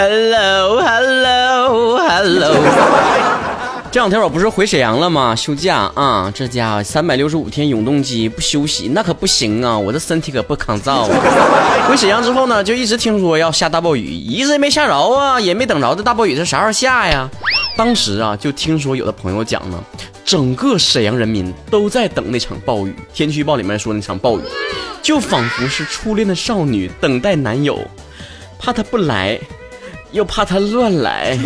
Hello，Hello，Hello。这两天我不是回沈阳了吗？休假啊，这家伙三百六十五天永动机不休息那可不行啊，我这身体可不抗造啊。回沈阳之后呢，就一直听说要下大暴雨，一直没下着啊，也没等着这大暴雨是啥时候下呀？当时啊，就听说有的朋友讲呢，整个沈阳人民都在等那场暴雨。天气预报里面说那场暴雨，就仿佛是初恋的少女等待男友，怕他不来。又怕他乱来，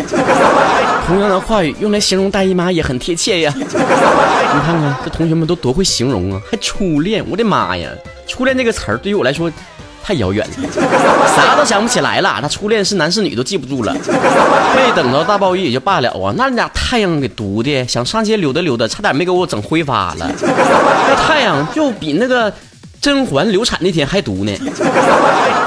同样的话语用来形容大姨妈也很贴切呀。你看看这同学们都多会形容啊，还初恋，我的妈呀！初恋这个词儿对于我来说太遥远了，啥都想不起来了。他初恋是男是女都记不住了。没等到大暴雨也就罢了啊，那俩太阳给毒的，想上街溜达溜达，差点没给我整挥发了。那太阳就比那个甄嬛流产那天还毒呢。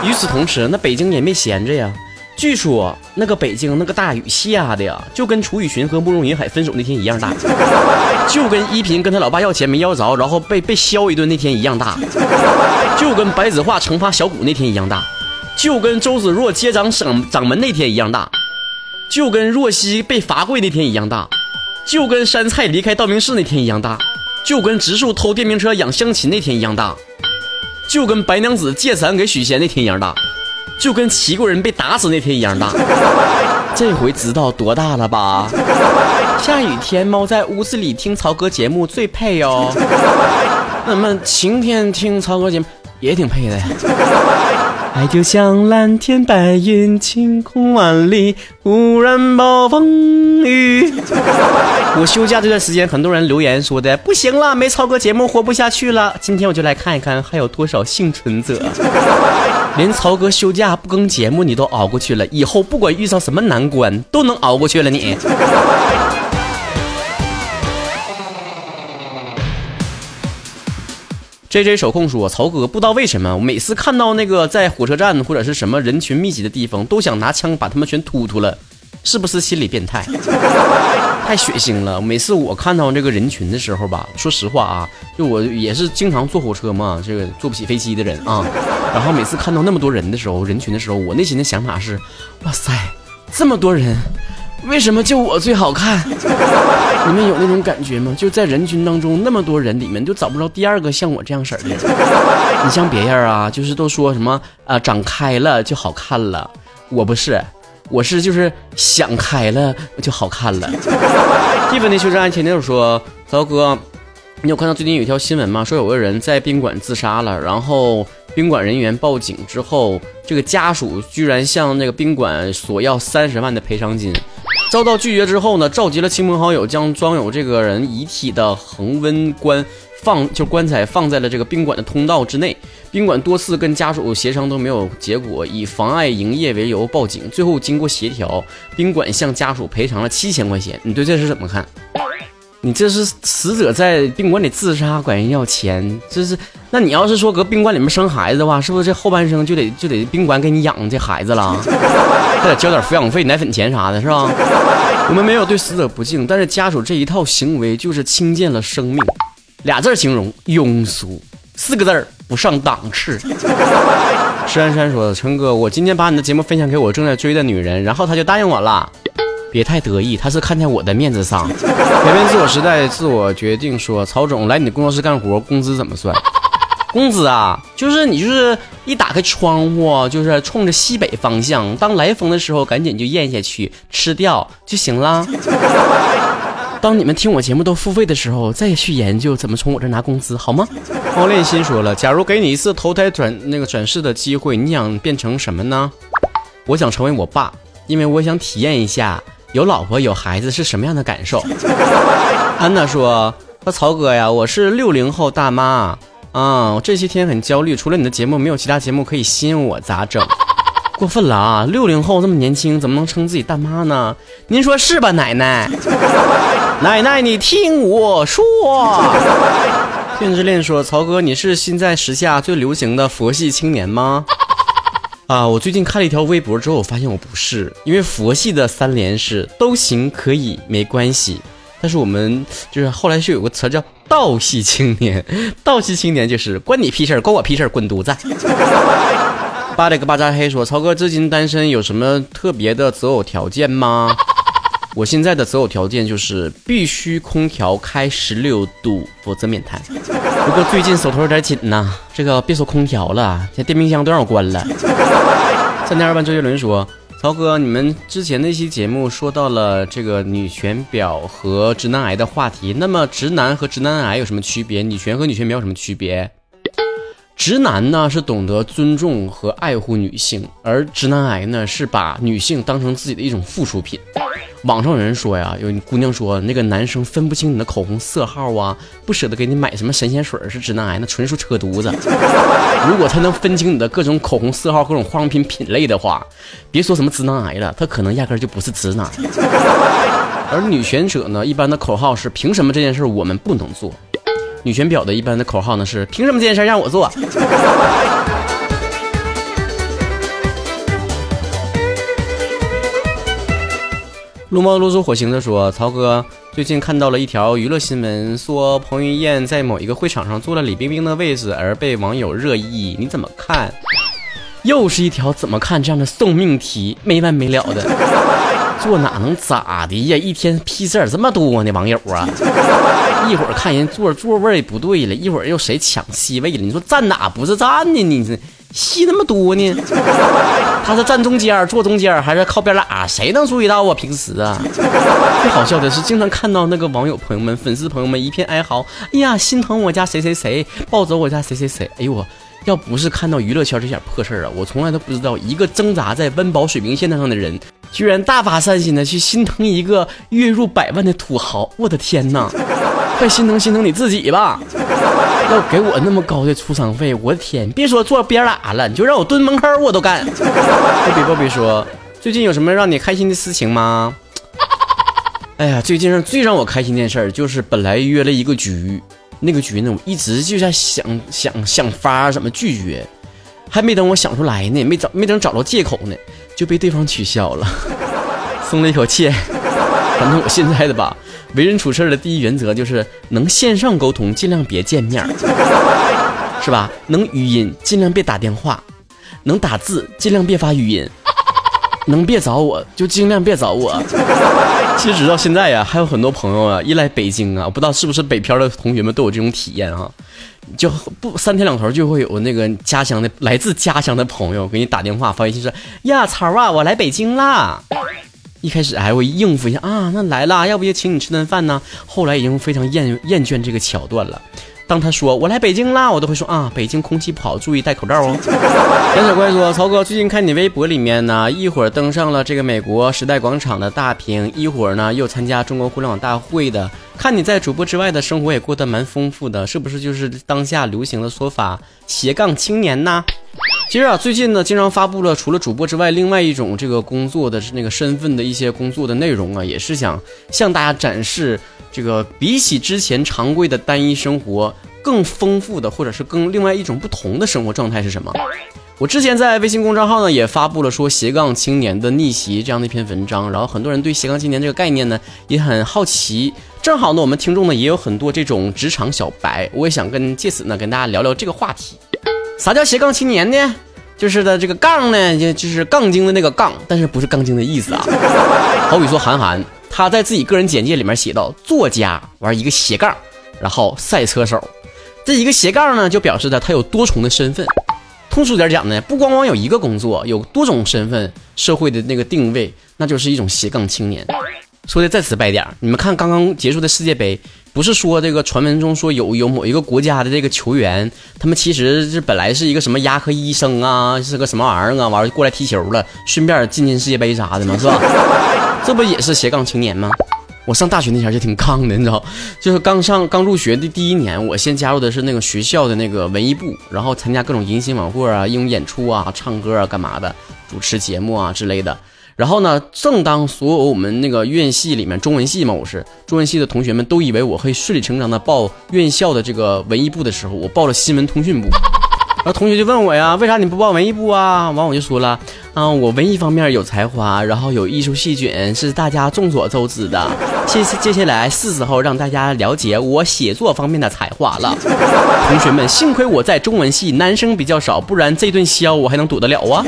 与此同时，那北京也没闲着呀。据说那个北京那个大雨下的呀，就跟楚雨荨和慕容云海分手那天一样大，就跟依萍跟他老爸要钱没要着，然后被被削一顿那天一样大，就跟白子画惩罚小谷那天一样大，就跟周芷若接掌省掌门那天一样大，就跟若曦被罚跪那天一样大，就跟杉菜离开道明寺那天一样大，就跟植树偷电瓶车养香琴那天一样大，就跟白娘子借伞给许仙那天一样大。就跟齐国人被打死那天一样大，这回知道多大了吧？下雨天猫在屋子里听曹哥节目最配哦。那么晴天听曹哥节目也挺配的。爱就像蓝天白云，晴空万里，忽然暴风雨。我休假这段时间，很多人留言说的不行了，没曹哥节目活不下去了。今天我就来看一看还有多少幸存者。连曹哥休假不更节目你都熬过去了，以后不管遇上什么难关都能熬过去了。你。J J 手控说：“曹哥，不知道为什么，我每次看到那个在火车站或者是什么人群密集的地方，都想拿枪把他们全突突了，是不是心理变态？太血腥了！每次我看到这个人群的时候吧，说实话啊，就我也是经常坐火车嘛，这个坐不起飞机的人啊。然后每次看到那么多人的时候，人群的时候，我内心的想法是：哇塞，这么多人，为什么就我最好看？你们有那种感觉吗？就在人群当中那么多人里面，就找不着第二个像我这样式儿的。你像别人啊，就是都说什么啊，长开了就好看了，我不是。我是就是想开了就好看了。蒂芬尼修正案前天就说：“曹哥，你有看到最近有一条新闻吗？说有个人在宾馆自杀了，然后宾馆人员报警之后，这个家属居然向那个宾馆索要三十万的赔偿金，遭到拒绝之后呢，召集了亲朋好友，将装有这个人遗体的恒温棺。”放就棺材放在了这个宾馆的通道之内，宾馆多次跟家属协商都没有结果，以妨碍营业为由报警。最后经过协调，宾馆向家属赔偿了七千块钱。你对这事怎么看？你这是死者在宾馆里自杀，管人要钱，这是？那你要是说搁宾馆里面生孩子的话，是不是这后半生就得就得宾馆给你养这孩子了？还得交点抚养费、奶粉钱啥的，是吧？我们没有对死者不敬，但是家属这一套行为就是轻贱了生命。俩字形容庸俗，四个字儿不上档次。珊珊说：“陈哥，我今天把你的节目分享给我正在追的女人，然后她就答应我了。别太得意，她是看在我的面子上。”改变自我时代，自我决定说：“曹总来你的工作室干活，工资怎么算？工资啊，就是你就是一打开窗户，就是冲着西北方向，当来风的时候，赶紧就咽下去吃掉就行了。”当你们听我节目都付费的时候，再去研究怎么从我这拿工资，好吗？猫恋心说了，假如给你一次投胎转那个转世的机会，你想变成什么呢？我想成为我爸，因为我想体验一下有老婆有孩子是什么样的感受。安娜说：“那曹哥呀，我是六零后大妈啊，我这些天很焦虑，除了你的节目，没有其他节目可以吸引我，咋整？” 过分了啊！六零后这么年轻，怎么能称自己大妈呢？您说是吧，奶奶？奶奶，你听我说。天之恋说：“曹哥，你是现在时下最流行的佛系青年吗？” 啊，我最近看了一条微博之后，我发现我不是，因为佛系的三连是都行，可以，没关系。但是我们就是后来是有个词叫道系青年，道系青年就是关你屁事儿关我屁事儿滚犊子。巴里个巴扎黑说：“曹哥至今单身，有什么特别的择偶条件吗？”我现在的择偶条件就是必须空调开十六度，否则免谈。不过最近手头有点紧呐，这个别说空调了，现在电冰箱都让我关了。三点二万周杰伦说：“曹哥，你们之前那期节目说到了这个女权婊和直男癌的话题，那么直男和直男癌有什么区别？女权和女权婊有什么区别？”直男呢是懂得尊重和爱护女性，而直男癌呢是把女性当成自己的一种附属品。网上有人说呀，有姑娘说那个男生分不清你的口红色号啊，不舍得给你买什么神仙水是直男癌，那纯属扯犊子。如果他能分清你的各种口红色号、各种化妆品品类的话，别说什么直男癌了，他可能压根就不是直男。而女权者呢，一般的口号是凭什么这件事我们不能做？女权婊的一般的口号呢是凭什么这件事让我做？撸猫撸出火星的说：“曹哥，最近看到了一条娱乐新闻，说彭于晏在某一个会场上坐了李冰冰的位置，而被网友热议，你怎么看？又是一条怎么看这样的送命题，没完没了的。坐哪能咋的呀？一天屁事儿这么多呢，网友啊！一会儿看人坐座位不对了，一会儿又谁抢 C 位了？你说站哪不是站呢？你这。”戏那么多呢，他是站中间坐中间还是靠边拉？谁能注意到啊？平时啊，最好笑的是，经常看到那个网友朋友们、粉丝朋友们一片哀嚎，哎呀，心疼我家谁谁谁，抱走我家谁谁谁。哎呦我，要不是看到娱乐圈这点破事儿啊，我从来都不知道一个挣扎在温饱水平线上的人，居然大发善心的去心疼一个月入百万的土豪。我的天哪！快心疼心疼你自己吧！要给我那么高的出场费，我的天！别说坐边拉了，你就让我蹲门口我都干。波比波比说，最近有什么让你开心的事情吗？哎呀，最近让最让我开心的事儿就是本来约了一个局，那个局呢，我一直就在想想想法怎么拒绝，还没等我想出来呢，没找没等找着借口呢，就被对方取消了，松了一口气。反正我现在的吧。为人处事的第一原则就是能线上沟通尽量别见面，是吧？能语音尽量别打电话，能打字尽量别发语音，能别找我就尽量别找我。其实直到现在呀，还有很多朋友啊，一来北京啊，不知道是不是北漂的同学们都有这种体验啊，就不三天两头就会有那个家乡的来自家乡的朋友给你打电话发微信说呀，曹啊，我来北京啦。一开始还会应付一下啊，那来了，要不就请你吃顿饭呢？后来已经非常厌厌倦这个桥段了。当他说我来北京啦，我都会说啊，北京空气不好，注意戴口罩哦。杨小怪说，曹哥最近看你微博里面呢，一会儿登上了这个美国时代广场的大屏，一会儿呢又参加中国互联网大会的，看你在主播之外的生活也过得蛮丰富的，是不是就是当下流行的说法斜杠青年呢？其实啊，最近呢，经常发布了除了主播之外，另外一种这个工作的那个身份的一些工作的内容啊，也是想向大家展示这个比起之前常规的单一生活更丰富的，或者是更另外一种不同的生活状态是什么？我之前在微信公众号呢也发布了说斜杠青年的逆袭这样的一篇文章，然后很多人对斜杠青年这个概念呢也很好奇，正好呢我们听众呢也有很多这种职场小白，我也想跟借此呢跟大家聊聊这个话题。啥叫斜杠青年呢？就是的，这个杠呢，就就是杠精的那个杠，但是不是杠精的意思啊。好比说韩寒，他在自己个人简介里面写到作家，玩一个斜杠，然后赛车手，这一个斜杠呢，就表示的他有多重的身份。通俗点讲呢，不光光有一个工作，有多种身份，社会的那个定位，那就是一种斜杠青年。说的再直白点你们看刚刚结束的世界杯。不是说这个传闻中说有有某一个国家的这个球员，他们其实是本来是一个什么牙科医生啊，是个什么玩意儿啊，完了过来踢球了，顺便进进世界杯啥的嘛，是吧？这不也是斜杠青年吗？我上大学那前就挺杠的，你知道，就是刚上刚入学的第一年，我先加入的是那个学校的那个文艺部，然后参加各种迎新晚会啊、英语演出啊、唱歌啊、干嘛的，主持节目啊之类的。然后呢？正当所有我们那个院系里面，中文系嘛，我是中文系的同学们都以为我会顺理成章的报院校的这个文艺部的时候，我报了新闻通讯部。然后同学就问我呀，为啥你不报文艺部啊？完我就说了，啊，我文艺方面有才华，然后有艺术细菌，是大家众所周知的。接接下来是时候让大家了解我写作方面的才华了。同学们，幸亏我在中文系，男生比较少，不然这顿削我还能躲得了啊？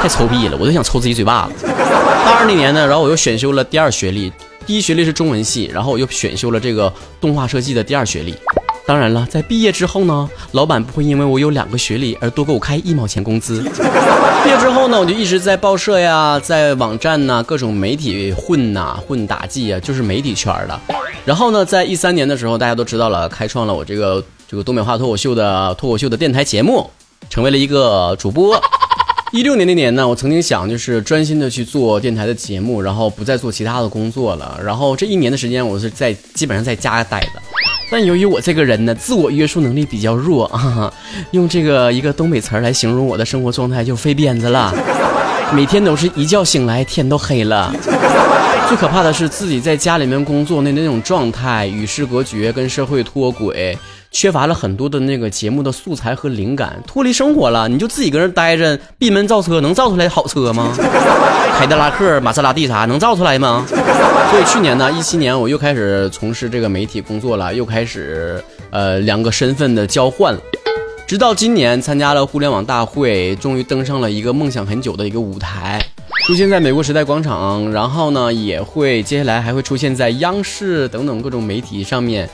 太臭屁了，我都想抽自己嘴巴子。大二那年呢，然后我又选修了第二学历，第一学历是中文系，然后我又选修了这个动画设计的第二学历。当然了，在毕业之后呢，老板不会因为我有两个学历而多给我开一毛钱工资。毕业之后呢，我就一直在报社呀，在网站呐，各种媒体混呐，混打记啊，就是媒体圈的。然后呢，在一三年的时候，大家都知道了，开创了我这个这个东北话脱口秀的脱口秀的电台节目，成为了一个主播。一六年那年呢，我曾经想就是专心的去做电台的节目，然后不再做其他的工作了。然后这一年的时间，我是在基本上在家待的。但由于我这个人呢，自我约束能力比较弱啊，用这个一个东北词儿来形容我的生活状态就飞鞭子了。每天都是一觉醒来天都黑了。最可怕的是自己在家里面工作的那种状态，与世隔绝，跟社会脱轨，缺乏了很多的那个节目的素材和灵感，脱离生活了。你就自己搁那待着，闭门造车，能造出来好车吗？凯迪拉克、玛莎拉蒂啥能造出来吗？所以去年呢，一七年我又开始从事这个媒体工作了，又开始呃两个身份的交换。直到今年参加了互联网大会，终于登上了一个梦想很久的一个舞台，出现在美国时代广场，然后呢也会接下来还会出现在央视等等各种媒体上面，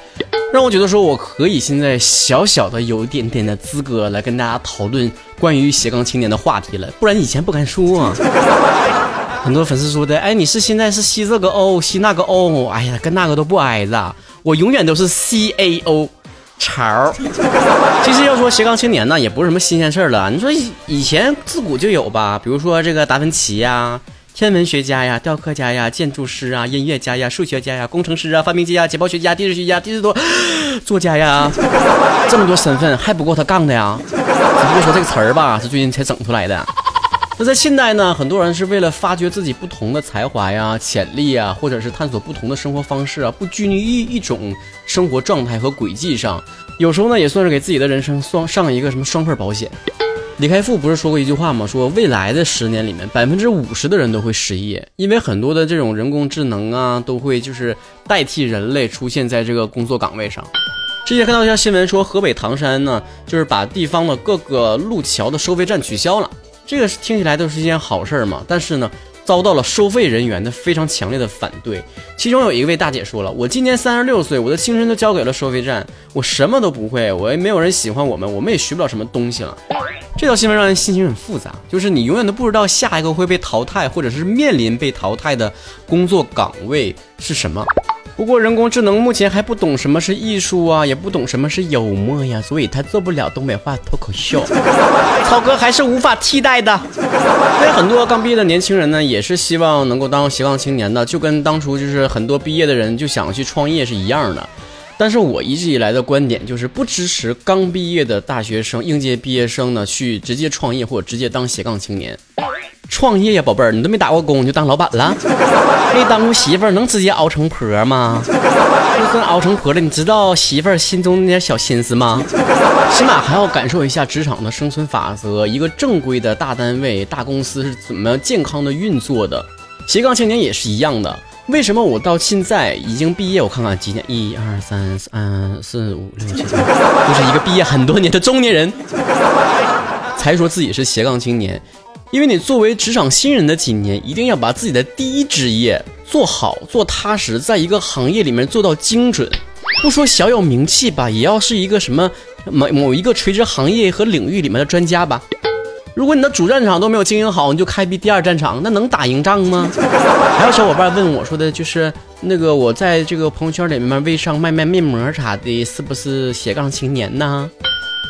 让我觉得说我可以现在小小的有一点点的资格来跟大家讨论关于斜杠青年的话题了，不然以前不敢说。啊。很多粉丝说的，哎，你是现在是吸这个 O，吸那个 O，哎呀，跟那个都不挨着，我永远都是 C A O，潮。其实要说斜杠青年呢，也不是什么新鲜事儿了。你说以前自古就有吧，比如说这个达芬奇呀，天文学家呀，雕刻家呀，建筑师啊，音乐家呀，数学家呀，工程师啊，发明家呀，解剖学家，地质学家，地质多 作家呀，这么多身份还不够他杠的呀。只不过说这个词儿吧，是最近才整出来的。那在现代呢，很多人是为了发掘自己不同的才华呀、潜力啊，或者是探索不同的生活方式啊，不拘泥于一种生活状态和轨迹上。有时候呢，也算是给自己的人生双上一个什么双份保险。李开复不是说过一句话吗？说未来的十年里面，百分之五十的人都会失业，因为很多的这种人工智能啊，都会就是代替人类出现在这个工作岗位上。之前看到一条新闻说，河北唐山呢，就是把地方的各个路桥的收费站取消了。这个听起来都是一件好事儿嘛，但是呢，遭到了收费人员的非常强烈的反对。其中有一位大姐说了：“我今年三十六岁，我的青春都交给了收费站，我什么都不会，我也没有人喜欢我们，我们也学不了什么东西了。”这条新闻让人心情很复杂，就是你永远都不知道下一个会被淘汰，或者是面临被淘汰的工作岗位是什么。不过人工智能目前还不懂什么是艺术啊，也不懂什么是幽默呀，所以他做不了东北话脱口秀。草哥还是无法替代的。所以很多刚毕业的年轻人呢，也是希望能够当希望青年的，就跟当初就是很多毕业的人就想去创业是一样的。但是我一直以来的观点就是不支持刚毕业的大学生、应届毕业生呢去直接创业或者直接当斜杠青年。创业呀，宝贝儿，你都没打过工就当老板了？没当过媳妇儿能直接熬成婆吗？就算熬成婆了，你知道媳妇儿心中那点小心思吗？起码还要感受一下职场的生存法则，一个正规的大单位、大公司是怎么健康的运作的。斜杠青年也是一样的。为什么我到现在已经毕业？我看看几年，一二三三四五六七，就是一个毕业很多年的中年人，才说自己是斜杠青年。因为你作为职场新人的几年，一定要把自己的第一职业做好、做踏实，在一个行业里面做到精准。不说小有名气吧，也要是一个什么某某一个垂直行业和领域里面的专家吧。如果你的主战场都没有经营好，你就开辟第二战场，那能打赢仗吗？还有小伙伴问我说的，就是那个我在这个朋友圈里面微商卖卖面膜啥的，是不是斜杠青年呢？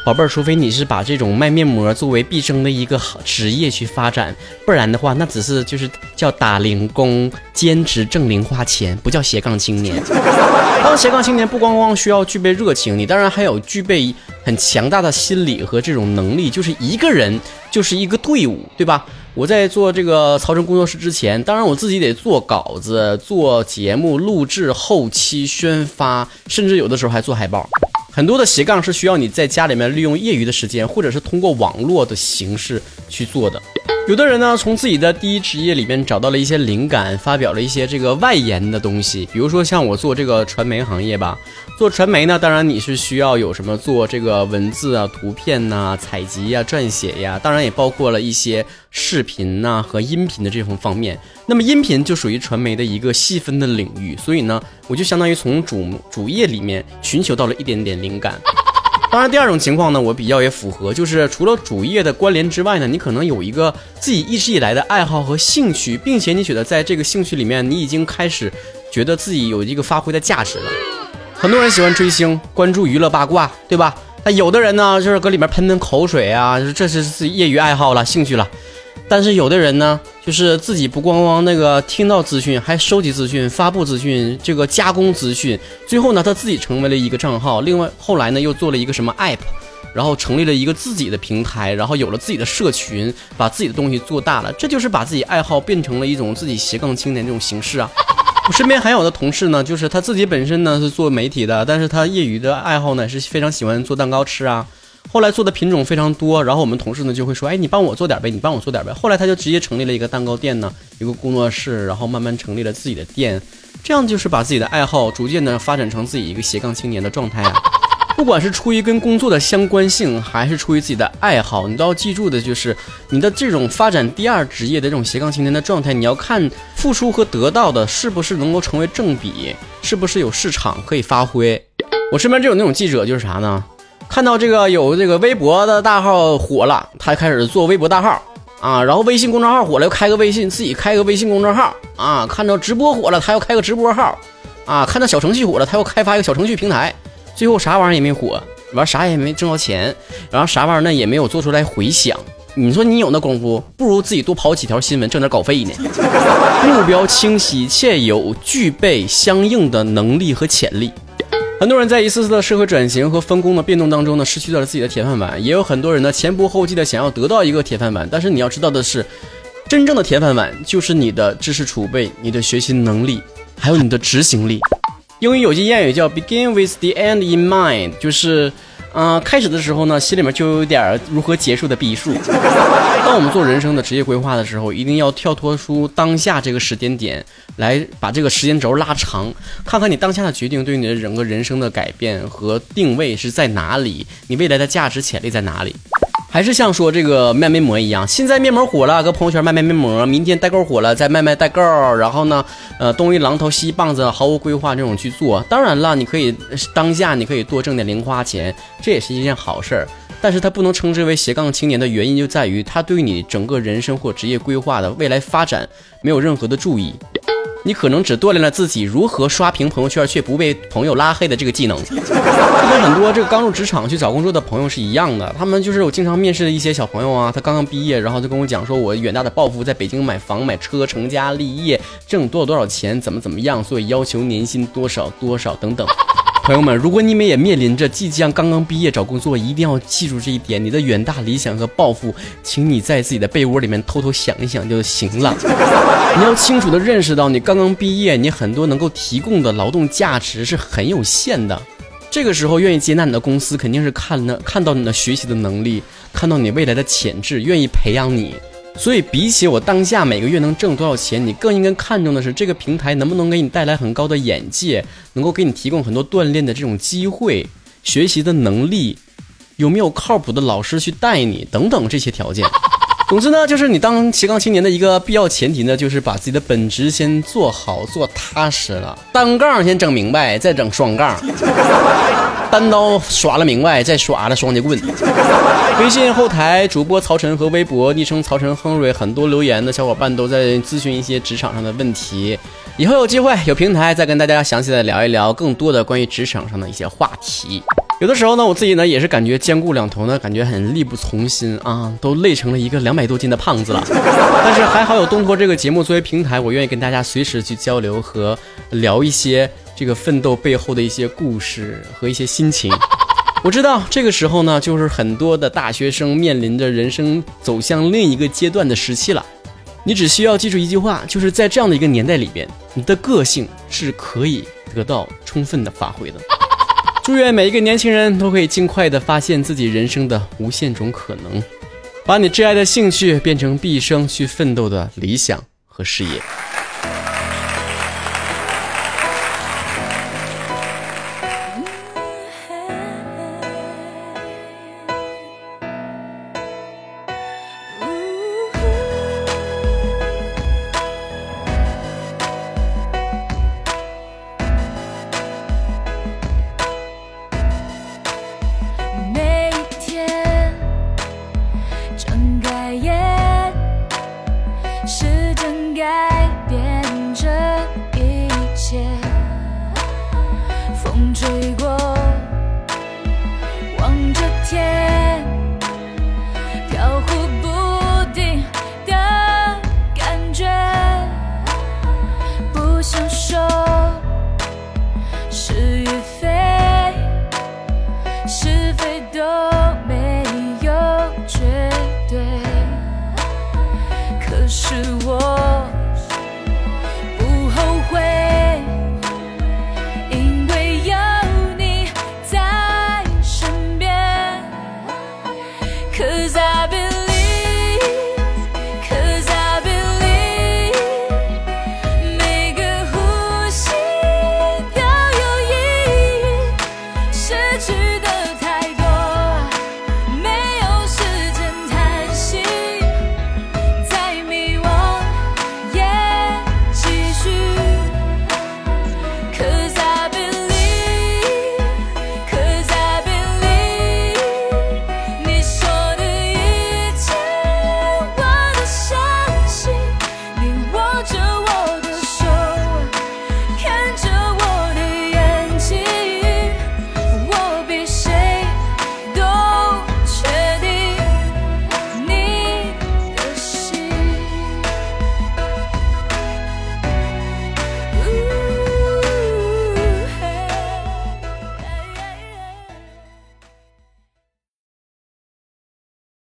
宝贝儿，除非你是把这种卖面膜作为毕生的一个好职业去发展，不然的话，那只是就是叫打零工，兼职挣零花钱，不叫斜杠青年。当斜杠青年不光光需要具备热情，你当然还有具备很强大的心理和这种能力，就是一个人就是一个队伍，对吧？我在做这个曹晨工作室之前，当然我自己得做稿子、做节目录制、后期宣发，甚至有的时候还做海报。很多的斜杠是需要你在家里面利用业余的时间，或者是通过网络的形式去做的。有的人呢，从自己的第一职业里面找到了一些灵感，发表了一些这个外延的东西。比如说像我做这个传媒行业吧，做传媒呢，当然你是需要有什么做这个文字啊、图片呐、采集呀、撰写呀，当然也包括了一些视频呐和音频的这种方面。那么音频就属于传媒的一个细分的领域，所以呢，我就相当于从主主页里面寻求到了一点点灵感。当然，第二种情况呢，我比较也符合，就是除了主业的关联之外呢，你可能有一个自己一直以来的爱好和兴趣，并且你觉得在这个兴趣里面，你已经开始觉得自己有一个发挥的价值了。很多人喜欢追星，关注娱乐八卦，对吧？那有的人呢，就是搁里面喷喷口水啊，这是自己业余爱好了，兴趣了。但是有的人呢，就是自己不光光那个听到资讯，还收集资讯、发布资讯、这个加工资讯，最后呢，他自己成为了一个账号。另外后来呢，又做了一个什么 app，然后成立了一个自己的平台，然后有了自己的社群，把自己的东西做大了。这就是把自己爱好变成了一种自己斜杠青年这种形式啊。我身边还有的同事呢，就是他自己本身呢是做媒体的，但是他业余的爱好呢是非常喜欢做蛋糕吃啊。后来做的品种非常多，然后我们同事呢就会说：“哎，你帮我做点呗，你帮我做点呗。”后来他就直接成立了一个蛋糕店呢，一个工作室，然后慢慢成立了自己的店，这样就是把自己的爱好逐渐的发展成自己一个斜杠青年的状态啊。不管是出于跟工作的相关性，还是出于自己的爱好，你都要记住的就是你的这种发展第二职业的这种斜杠青年的状态，你要看付出和得到的是不是能够成为正比，是不是有市场可以发挥。我身边就有那种记者，就是啥呢？看到这个有这个微博的大号火了，他开始做微博大号啊，然后微信公众号火了，又开个微信，自己开个微信公众号啊。看到直播火了，他要开个直播号啊。看到小程序火了，他要开发一个小程序平台。最后啥玩意儿也没火，完啥也没挣到钱，然后啥玩意儿呢也没有做出来回响。你说你有那功夫，不如自己多跑几条新闻，挣点稿费呢。目标清晰且有具备相应的能力和潜力。很多人在一次次的社会转型和分工的变动当中呢，失去了自己的铁饭碗。也有很多人呢，前仆后继的想要得到一个铁饭碗。但是你要知道的是，真正的铁饭碗就是你的知识储备、你的学习能力，还有你的执行力。英语有句谚语叫 “Begin with the end in mind”，就是。嗯，开始的时候呢，心里面就有点如何结束的逼数。当我们做人生的职业规划的时候，一定要跳脱出当下这个时间点，来把这个时间轴拉长，看看你当下的决定对你的整个人生的改变和定位是在哪里，你未来的价值潜力在哪里。还是像说这个卖面膜一样，现在面膜火了，搁朋友圈卖卖面膜；明天代购火了，再卖卖代购。然后呢，呃，东一榔头西一棒子，毫无规划这种去做。当然了，你可以当下你可以多挣点零花钱，这也是一件好事儿。但是它不能称之为斜杠青年的原因就在于，它对你整个人生或职业规划的未来发展没有任何的注意。你可能只锻炼了自己如何刷屏朋友圈却不被朋友拉黑的这个技能，就跟很多这个刚入职场去找工作的朋友是一样的。他们就是我经常面试的一些小朋友啊，他刚刚毕业，然后就跟我讲说，我远大的抱负在北京买房买车成家立业，挣多少多少钱，怎么怎么样，所以要求年薪多少多少等等。朋友们，如果你们也面临着即将刚刚毕业找工作，一定要记住这一点：你的远大理想和抱负，请你在自己的被窝里面偷偷想一想就行了。你要清楚的认识到，你刚刚毕业，你很多能够提供的劳动价值是很有限的。这个时候，愿意接纳你的公司，肯定是看了看到你的学习的能力，看到你未来的潜质，愿意培养你。所以，比起我当下每个月能挣多少钱，你更应该看重的是这个平台能不能给你带来很高的眼界，能够给你提供很多锻炼的这种机会、学习的能力，有没有靠谱的老师去带你等等这些条件。总之呢，就是你当斜杠青年的一个必要前提呢，就是把自己的本职先做好、做踏实了，单杠先整明白，再整双杠。单刀耍了明白，再耍了双截棍。微信后台主播曹晨和微博昵称曹晨亨瑞，很多留言的小伙伴都在咨询一些职场上的问题。以后有机会有平台再跟大家详细的聊一聊更多的关于职场上的一些话题。有的时候呢，我自己呢也是感觉兼顾两头呢，感觉很力不从心啊，都累成了一个两百多斤的胖子了。但是还好有东坡这个节目作为平台，我愿意跟大家随时去交流和聊一些。这个奋斗背后的一些故事和一些心情，我知道这个时候呢，就是很多的大学生面临着人生走向另一个阶段的时期了。你只需要记住一句话，就是在这样的一个年代里边，你的个性是可以得到充分的发挥的。祝愿每一个年轻人都可以尽快的发现自己人生的无限种可能。把你挚爱的兴趣变成毕生去奋斗的理想和事业。